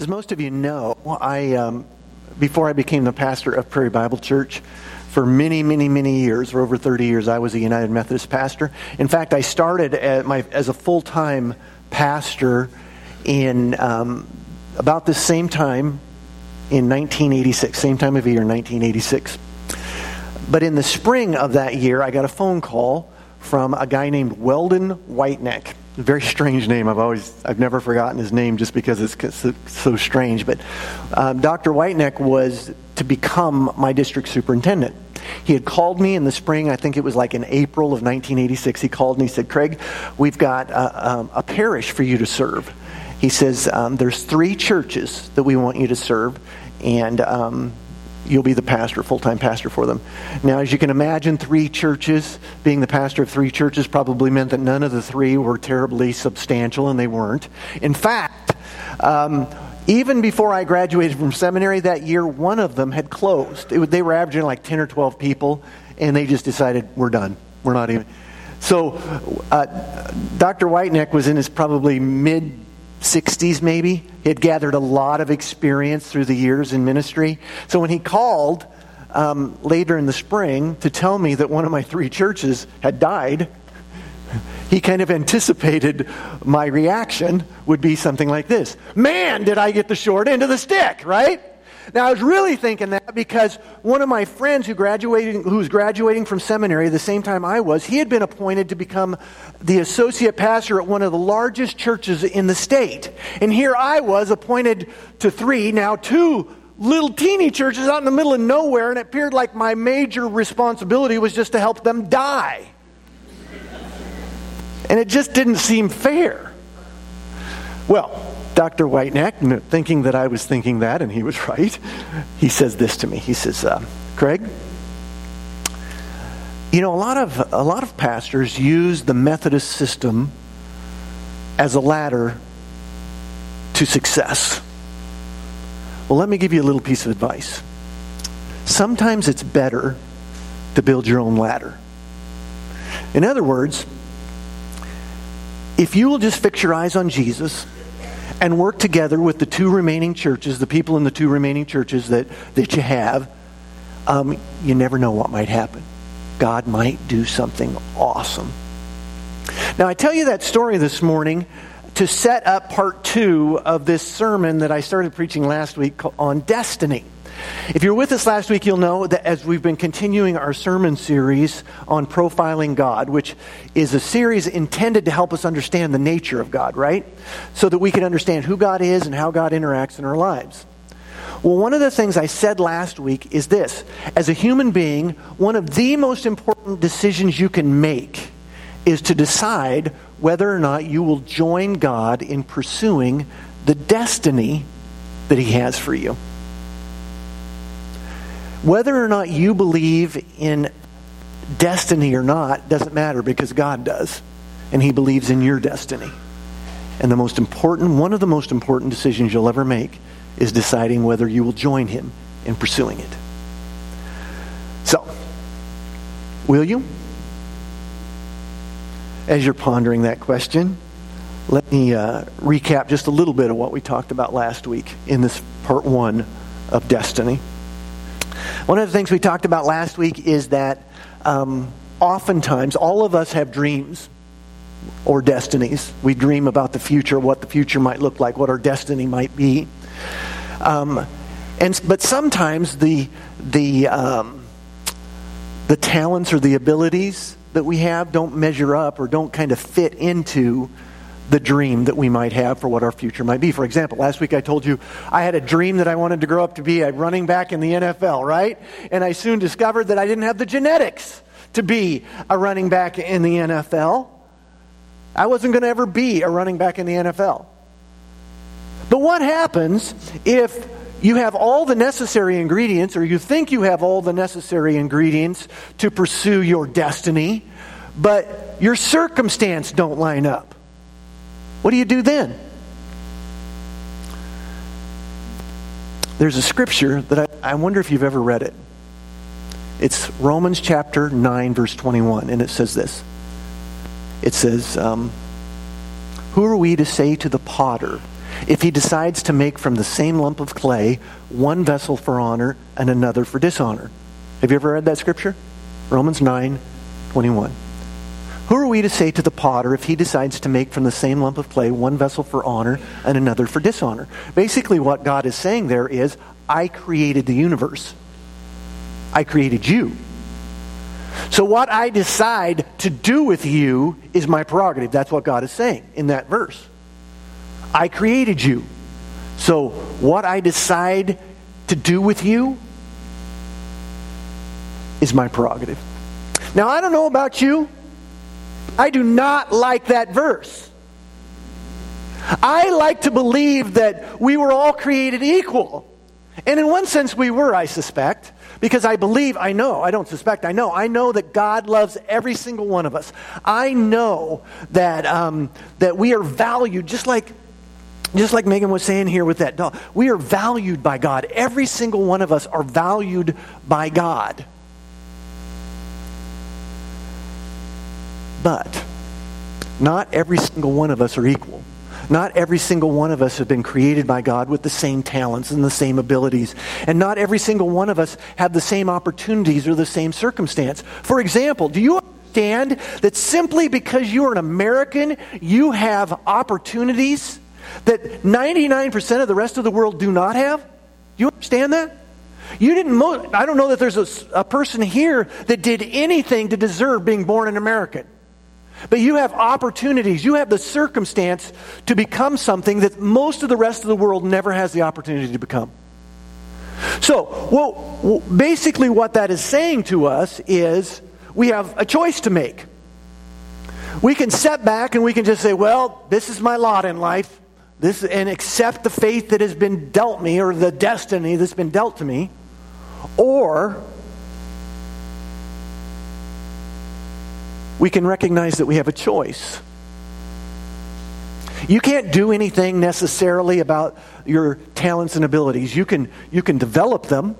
As most of you know, I um, before I became the pastor of Prairie Bible Church, for many, many, many years, for over 30 years, I was a United Methodist pastor. In fact, I started my, as a full time pastor in um, about the same time in 1986, same time of year, 1986. But in the spring of that year, I got a phone call from a guy named Weldon Whiteneck very strange name. I've always, I've never forgotten his name just because it's so, so strange. But um, Dr. Whiteneck was to become my district superintendent. He had called me in the spring, I think it was like in April of 1986. He called and he said, Craig, we've got a, um, a parish for you to serve. He says, um, There's three churches that we want you to serve, and um, you'll be the pastor, full time pastor for them. Now, as you can imagine, three churches, being the pastor of three churches, probably meant that none of the three were terribly substantial, and they weren't. In fact, um, even before I graduated from seminary that year, one of them had closed. It, they were averaging like 10 or 12 people, and they just decided, we're done. We're not even. So, uh, Dr. Whiteneck was in his probably mid 60s maybe. He had gathered a lot of experience through the years in ministry. So when he called um, later in the spring to tell me that one of my three churches had died, he kind of anticipated my reaction would be something like this Man, did I get the short end of the stick, right? Now, I was really thinking that because one of my friends who, graduating, who was graduating from seminary the same time I was, he had been appointed to become the associate pastor at one of the largest churches in the state. And here I was appointed to three, now two little teeny churches out in the middle of nowhere, and it appeared like my major responsibility was just to help them die. And it just didn't seem fair. Well, Dr. Whiteneck, thinking that I was thinking that, and he was right, he says this to me. He says, uh, Craig, you know, a lot of a lot of pastors use the Methodist system as a ladder to success. Well, let me give you a little piece of advice. Sometimes it's better to build your own ladder. In other words, if you will just fix your eyes on Jesus and work together with the two remaining churches, the people in the two remaining churches that, that you have, um, you never know what might happen. God might do something awesome. Now, I tell you that story this morning to set up part two of this sermon that I started preaching last week on destiny. If you're with us last week, you'll know that as we've been continuing our sermon series on profiling God, which is a series intended to help us understand the nature of God, right? So that we can understand who God is and how God interacts in our lives. Well, one of the things I said last week is this as a human being, one of the most important decisions you can make is to decide whether or not you will join God in pursuing the destiny that He has for you. Whether or not you believe in destiny or not doesn't matter because God does. And He believes in your destiny. And the most important, one of the most important decisions you'll ever make is deciding whether you will join Him in pursuing it. So, will you? As you're pondering that question, let me uh, recap just a little bit of what we talked about last week in this part one of destiny. One of the things we talked about last week is that um, oftentimes all of us have dreams or destinies. We dream about the future, what the future might look like, what our destiny might be. Um, and but sometimes the the um, the talents or the abilities that we have don't measure up or don't kind of fit into the dream that we might have for what our future might be. For example, last week I told you I had a dream that I wanted to grow up to be a running back in the NFL, right? And I soon discovered that I didn't have the genetics to be a running back in the NFL. I wasn't going to ever be a running back in the NFL. But what happens if you have all the necessary ingredients, or you think you have all the necessary ingredients to pursue your destiny, but your circumstance don't line up? What do you do then? There's a scripture that I, I wonder if you've ever read it. It's Romans chapter 9, verse 21, and it says this. It says, um, Who are we to say to the potter, if he decides to make from the same lump of clay one vessel for honor and another for dishonor. Have you ever read that scripture? Romans 9 21. Who are we to say to the potter if he decides to make from the same lump of clay one vessel for honor and another for dishonor? Basically, what God is saying there is, I created the universe. I created you. So, what I decide to do with you is my prerogative. That's what God is saying in that verse. I created you. So, what I decide to do with you is my prerogative. Now, I don't know about you. I do not like that verse. I like to believe that we were all created equal. And in one sense, we were, I suspect, because I believe, I know, I don't suspect, I know, I know that God loves every single one of us. I know that, um, that we are valued, just like, just like Megan was saying here with that doll. We are valued by God. Every single one of us are valued by God. But not every single one of us are equal. Not every single one of us have been created by God with the same talents and the same abilities. And not every single one of us have the same opportunities or the same circumstance. For example, do you understand that simply because you are an American, you have opportunities that 99% of the rest of the world do not have? Do you understand that? You didn't. Mo- I don't know that there's a, a person here that did anything to deserve being born an American. But you have opportunities, you have the circumstance to become something that most of the rest of the world never has the opportunity to become. So, well, basically, what that is saying to us is we have a choice to make. We can step back and we can just say, well, this is my lot in life, this, and accept the fate that has been dealt me or the destiny that's been dealt to me. Or we can recognize that we have a choice. You can't do anything necessarily about your talents and abilities. You can, you can develop them,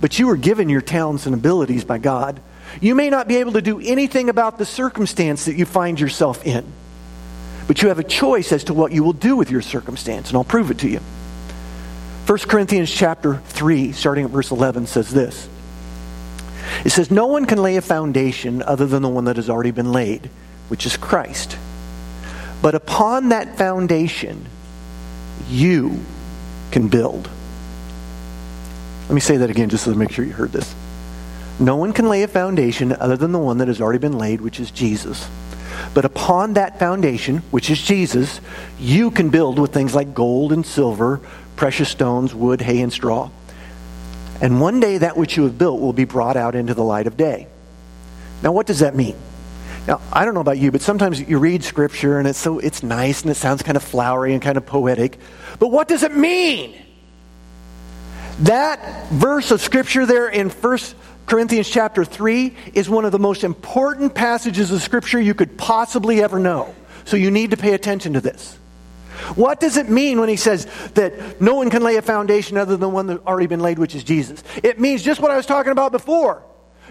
but you were given your talents and abilities by God. You may not be able to do anything about the circumstance that you find yourself in, but you have a choice as to what you will do with your circumstance, and I'll prove it to you. 1 Corinthians chapter 3, starting at verse 11, says this. It says, No one can lay a foundation other than the one that has already been laid, which is Christ. But upon that foundation, you can build. Let me say that again just to make sure you heard this. No one can lay a foundation other than the one that has already been laid, which is Jesus. But upon that foundation, which is Jesus, you can build with things like gold and silver, precious stones, wood, hay, and straw. And one day that which you have built will be brought out into the light of day. Now, what does that mean? Now, I don't know about you, but sometimes you read scripture and it's so it's nice and it sounds kind of flowery and kind of poetic. But what does it mean? That verse of scripture there in 1 Corinthians chapter 3 is one of the most important passages of scripture you could possibly ever know. So you need to pay attention to this. What does it mean when he says that no one can lay a foundation other than the one that's already been laid, which is Jesus? It means just what I was talking about before.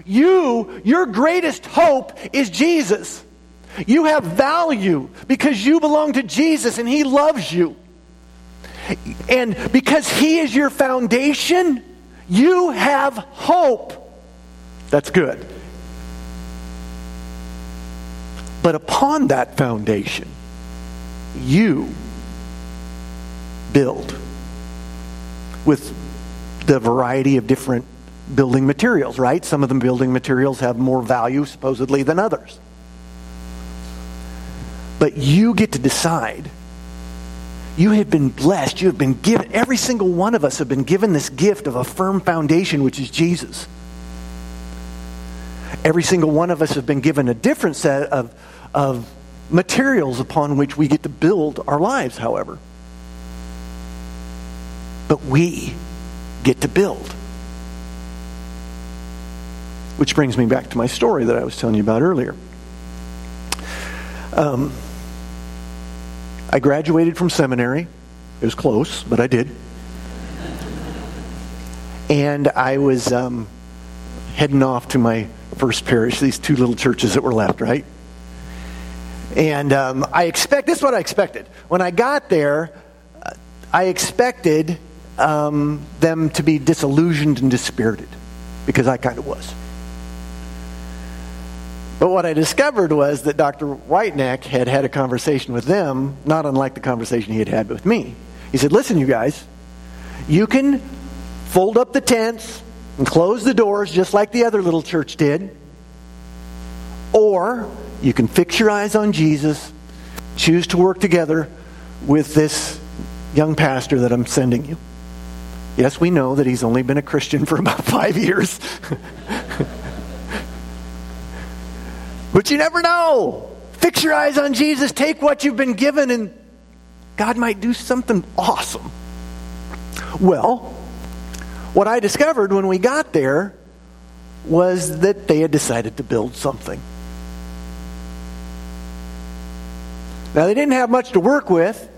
You, your greatest hope is Jesus. You have value because you belong to Jesus and he loves you. And because he is your foundation, you have hope. That's good. But upon that foundation, you build with the variety of different building materials, right? Some of the building materials have more value, supposedly, than others. But you get to decide. You have been blessed. You have been given, every single one of us have been given this gift of a firm foundation, which is Jesus. Every single one of us have been given a different set of, of materials upon which we get to build our lives, however but we get to build. Which brings me back to my story that I was telling you about earlier. Um, I graduated from seminary. It was close, but I did. And I was um, heading off to my first parish, these two little churches that were left, right? And um, I expect, this is what I expected. When I got there, I expected um, them to be disillusioned and dispirited because I kind of was. But what I discovered was that Dr. Whiteneck had had a conversation with them, not unlike the conversation he had had with me. He said, Listen, you guys, you can fold up the tents and close the doors just like the other little church did, or you can fix your eyes on Jesus, choose to work together with this young pastor that I'm sending you. Yes, we know that he's only been a Christian for about five years. but you never know. Fix your eyes on Jesus, take what you've been given, and God might do something awesome. Well, what I discovered when we got there was that they had decided to build something. Now, they didn't have much to work with.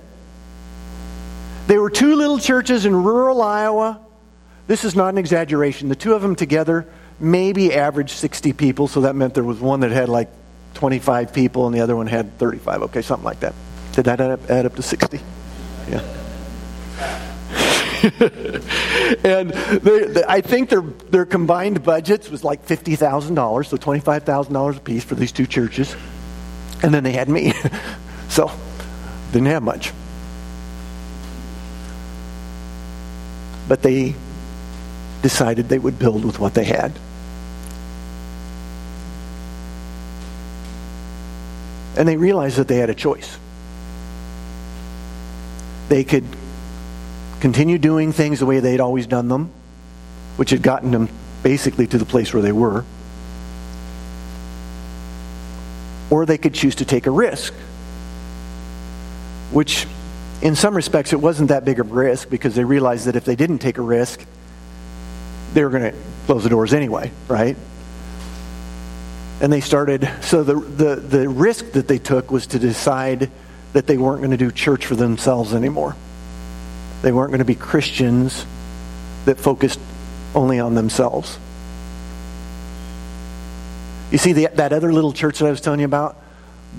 They were two little churches in rural Iowa. This is not an exaggeration. The two of them together maybe averaged 60 people, so that meant there was one that had like 25 people and the other one had 35. Okay, something like that. Did that add up, add up to 60? Yeah. and they, they, I think their, their combined budgets was like $50,000, so $25,000 a piece for these two churches. And then they had me. so, didn't have much. But they decided they would build with what they had. And they realized that they had a choice. They could continue doing things the way they'd always done them, which had gotten them basically to the place where they were. Or they could choose to take a risk, which in some respects, it wasn't that big of a risk because they realized that if they didn't take a risk, they were going to close the doors anyway, right? And they started, so the, the, the risk that they took was to decide that they weren't going to do church for themselves anymore. They weren't going to be Christians that focused only on themselves. You see, the, that other little church that I was telling you about,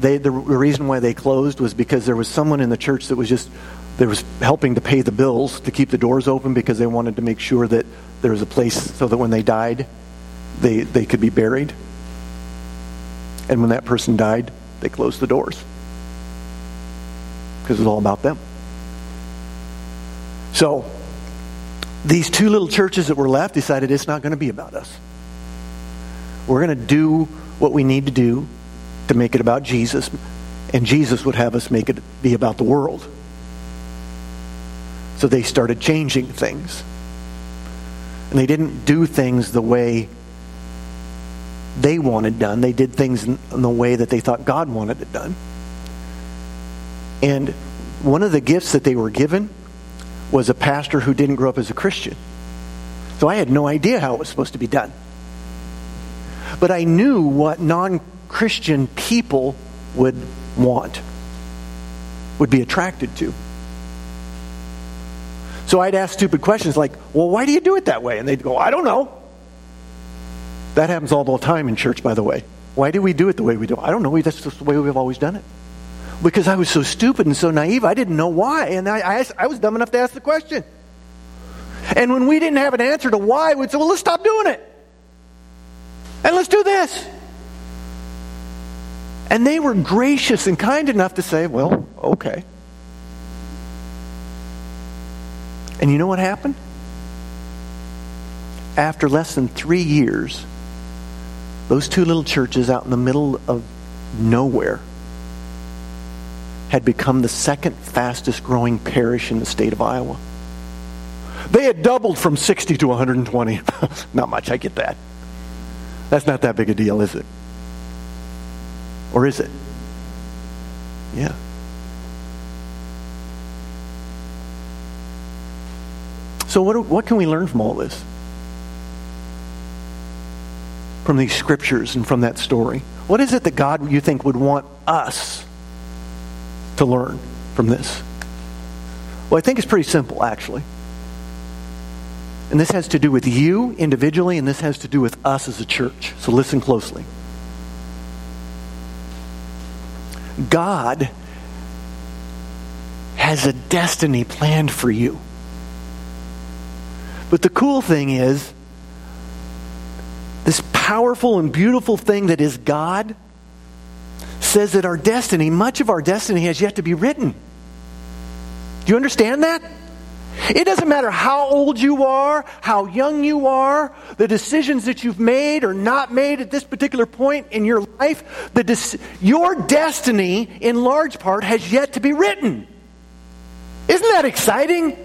they, the, reason why they closed was because there was someone in the church that was just there was helping to pay the bills to keep the doors open because they wanted to make sure that there was a place so that when they died, they, they could be buried. And when that person died, they closed the doors because it was all about them. So, these two little churches that were left decided it's not going to be about us. We're going to do what we need to do to make it about Jesus, and Jesus would have us make it be about the world. So they started changing things. And they didn't do things the way they wanted done. They did things in, the way that they thought God wanted it done. And one of the gifts that they were given was a pastor who didn't grow up as a Christian. So I had no idea how it was supposed to be done. But I knew what non Christian people would want, would be attracted to. So I'd ask stupid questions like, well, why do you do it that way? And they'd go, I don't know. That happens all the time in church, by the way. Why do we do it the way we do? I don't know. That's just the way we've always done it. Because I was so stupid and so naive, I didn't know why. And I, I, I was dumb enough to ask the question. And when we didn't have an answer to why, we'd say, well, let's stop doing it. And let's do this. And they were gracious and kind enough to say, well, okay. And you know what happened? After less than three years, those two little churches out in the middle of nowhere had become the second fastest growing parish in the state of Iowa. They had doubled from 60 to 120. not much, I get that. That's not that big a deal, is it? Or is it? Yeah. So, what, what can we learn from all this? From these scriptures and from that story? What is it that God, you think, would want us to learn from this? Well, I think it's pretty simple, actually. And this has to do with you individually, and this has to do with us as a church. So listen closely. God has a destiny planned for you. But the cool thing is, this powerful and beautiful thing that is God says that our destiny, much of our destiny, has yet to be written. Do you understand that? It doesn't matter how old you are, how young you are, the decisions that you've made or not made at this particular point in your life, the your destiny, in large part, has yet to be written. Isn't that exciting?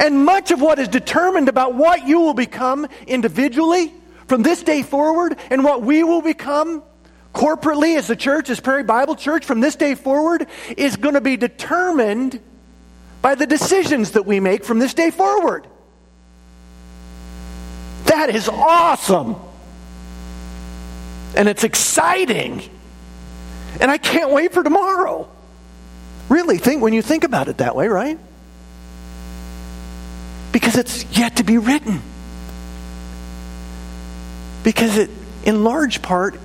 And much of what is determined about what you will become individually from this day forward and what we will become corporately as a church, as Prairie Bible Church, from this day forward is going to be determined by the decisions that we make from this day forward. That is awesome. And it's exciting. And I can't wait for tomorrow. Really, think when you think about it that way, right? Because it's yet to be written. Because it, in large part,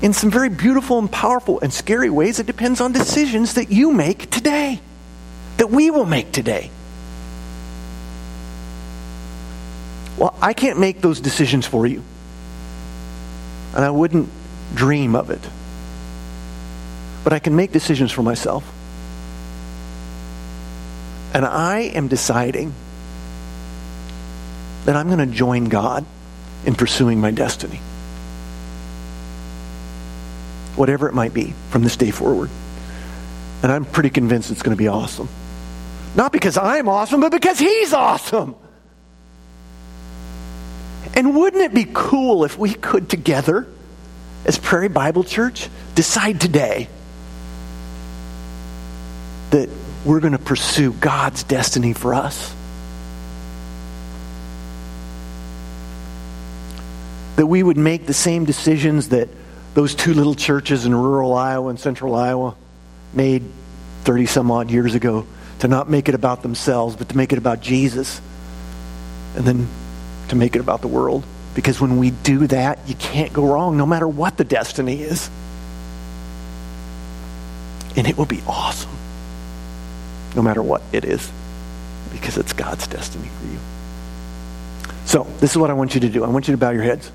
in some very beautiful and powerful and scary ways, it depends on decisions that you make today, that we will make today. Well, I can't make those decisions for you. And I wouldn't dream of it. But I can make decisions for myself. And I am deciding that I'm going to join God in pursuing my destiny. Whatever it might be from this day forward. And I'm pretty convinced it's going to be awesome. Not because I'm awesome, but because He's awesome. And wouldn't it be cool if we could together, as Prairie Bible Church, decide today that we're going to pursue God's destiny for us? That we would make the same decisions that those two little churches in rural Iowa and central Iowa made 30 some odd years ago to not make it about themselves, but to make it about Jesus. And then to make it about the world. Because when we do that, you can't go wrong no matter what the destiny is. And it will be awesome no matter what it is because it's God's destiny for you. So, this is what I want you to do. I want you to bow your heads.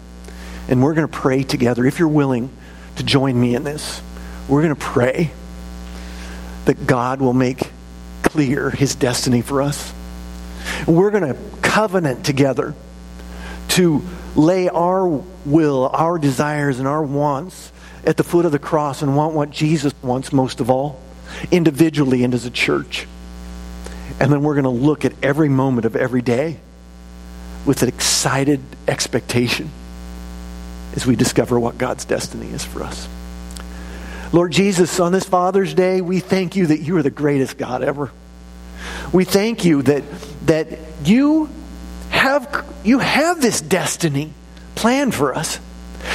And we're going to pray together. If you're willing to join me in this, we're going to pray that God will make clear his destiny for us. We're going to covenant together to lay our will, our desires, and our wants at the foot of the cross and want what Jesus wants most of all, individually and as a church. And then we're going to look at every moment of every day with an excited expectation as we discover what God's destiny is for us. Lord Jesus, on this Father's Day, we thank you that you are the greatest God ever. We thank you that, that you have, you have this destiny planned for us.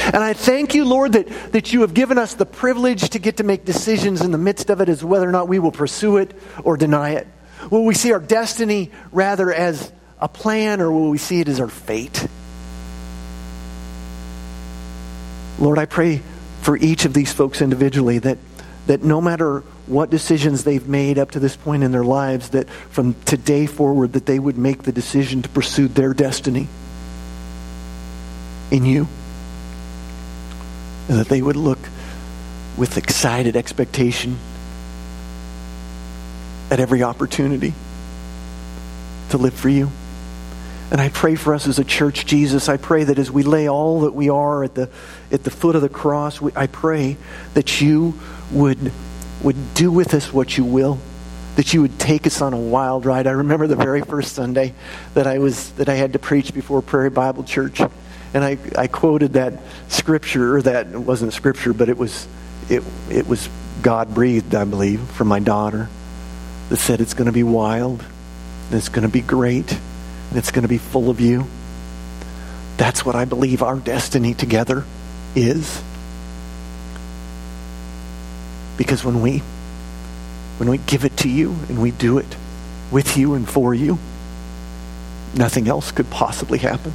And I thank you, Lord, that, that you have given us the privilege to get to make decisions in the midst of it as whether or not we will pursue it or deny it. Will we see our destiny rather as a plan or will we see it as our fate? Lord, I pray for each of these folks individually that, that no matter what decisions they've made up to this point in their lives that from today forward that they would make the decision to pursue their destiny in you and that they would look with excited expectation at every opportunity to live for you. And I pray for us as a church, Jesus. I pray that as we lay all that we are at the, at the foot of the cross, we, I pray that you would would do with us what you will, that you would take us on a wild ride. I remember the very first Sunday that I was that I had to preach before Prairie Bible Church, and I, I quoted that scripture, that it wasn't scripture, but it was it it was God breathed, I believe, from my daughter, that said it's going to be wild, and it's going to be great, it's going to be full of you. That's what I believe our destiny together is. Because when we when we give it to you and we do it with you and for you, nothing else could possibly happen.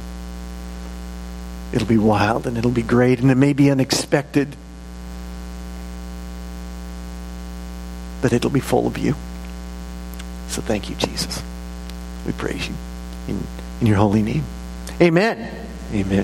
It'll be wild and it'll be great and it may be unexpected, but it'll be full of you. So thank you, Jesus. We praise you in, in your holy name. Amen. Amen.